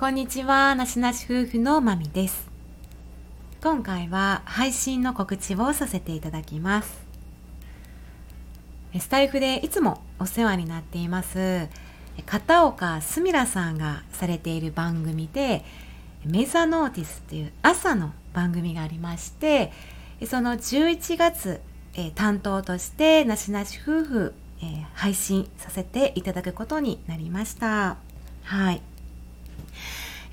こんにちは、なしなし夫婦のまみです。今回は配信の告知をさせていただきます。スタイフでいつもお世話になっています、片岡すみらさんがされている番組で、メザノーティスという朝の番組がありまして、その11月、え担当としてなしなし夫婦、え配信させていただくことになりました。はい。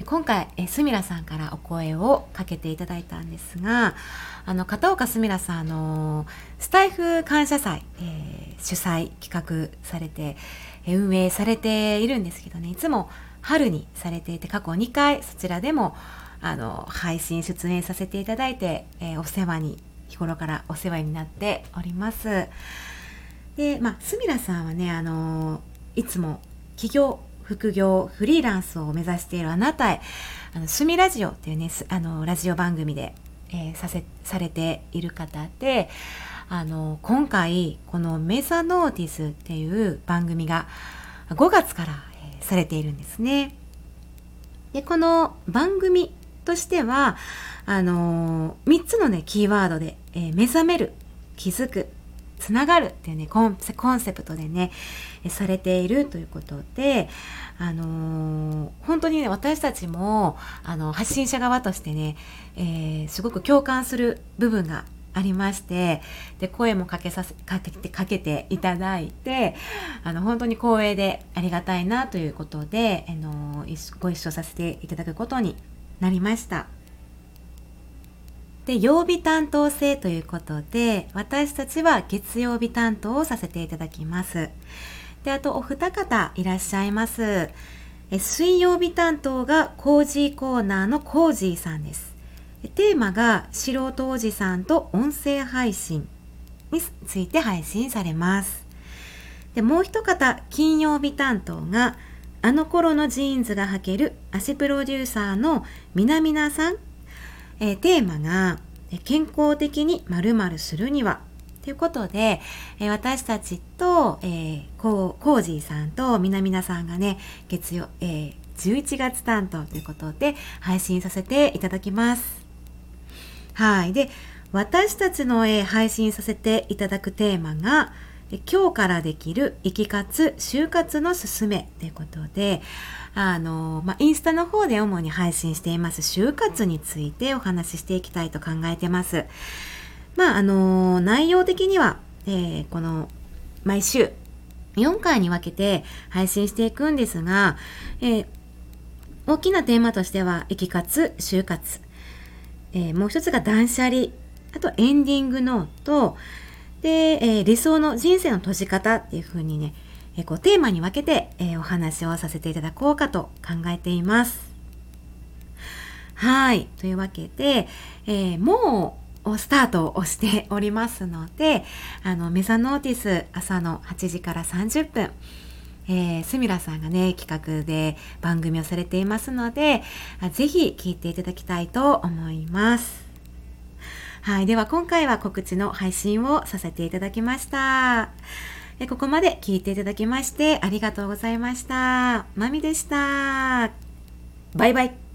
今回、えすみらさんからお声をかけていただいたんですが、あの、片岡すみらさん、あの、スタイフ感謝祭、えー、主催、企画されて、運営されているんですけどね、いつも春にされていて、過去2回そちらでも、あの、配信出演させていただいて、えー、お世話に、日頃からお世話になっております。で、まあ、すみらさんはね、あの、いつも企業副業フリーランスを目指しているあなたへ「あの趣味ラジオ」っていうねあのラジオ番組で、えー、させされている方であの今回この「メザノーティス」っていう番組が5月から、えー、されているんですね。でこの番組としてはあのー、3つのねキーワードで、えー、目覚める気づくつながるっていうねコンセプトでねされているということであのー、本当にね私たちもあの発信者側としてね、えー、すごく共感する部分がありましてで声もかけさせかけてかけていただいてあの本当に光栄でありがたいなということで、あのご一緒させていただくことになりました。で曜日担当制ということで私たちは月曜日担当をさせていただきます。であとお二方いらっしゃいます。え水曜日担当がコージーコーナーのコージーさんです。テーマが素人おじさんと音声配信について配信されます。でもう一方金曜日担当があの頃のジーンズが履ける足プロデューサーのみなみなさんえー、テーマが健康的にまるするにはということで、えー、私たちと、えー、コージーさんとみなみなさんがね月曜、えー、11月担当ということで配信させていただきます。はい。で、私たちの、えー、配信させていただくテーマが、今日からできる生き活、就活のすすめということで、あの、まあ、インスタの方で主に配信しています、就活についてお話ししていきたいと考えてます。まあ、あの、内容的には、えー、この、毎週、4回に分けて配信していくんですが、えー、大きなテーマとしては、生き活、就活。えー、もう一つが断捨離。あと、エンディングノート。で、えー、理想の人生の閉じ方っていう風にね、えこうテーマに分けて、えお話をさせていただこうかと考えています。はい。というわけで、えー、もうスタートをしておりますので、あの、メザノーティス朝の8時から30分、えー、すみらさんがね、企画で番組をされていますので、ぜひ聞いていただきたいと思います。はい。では今回は告知の配信をさせていただきました。ここまで聞いていただきましてありがとうございました。まみでした。バイバイ。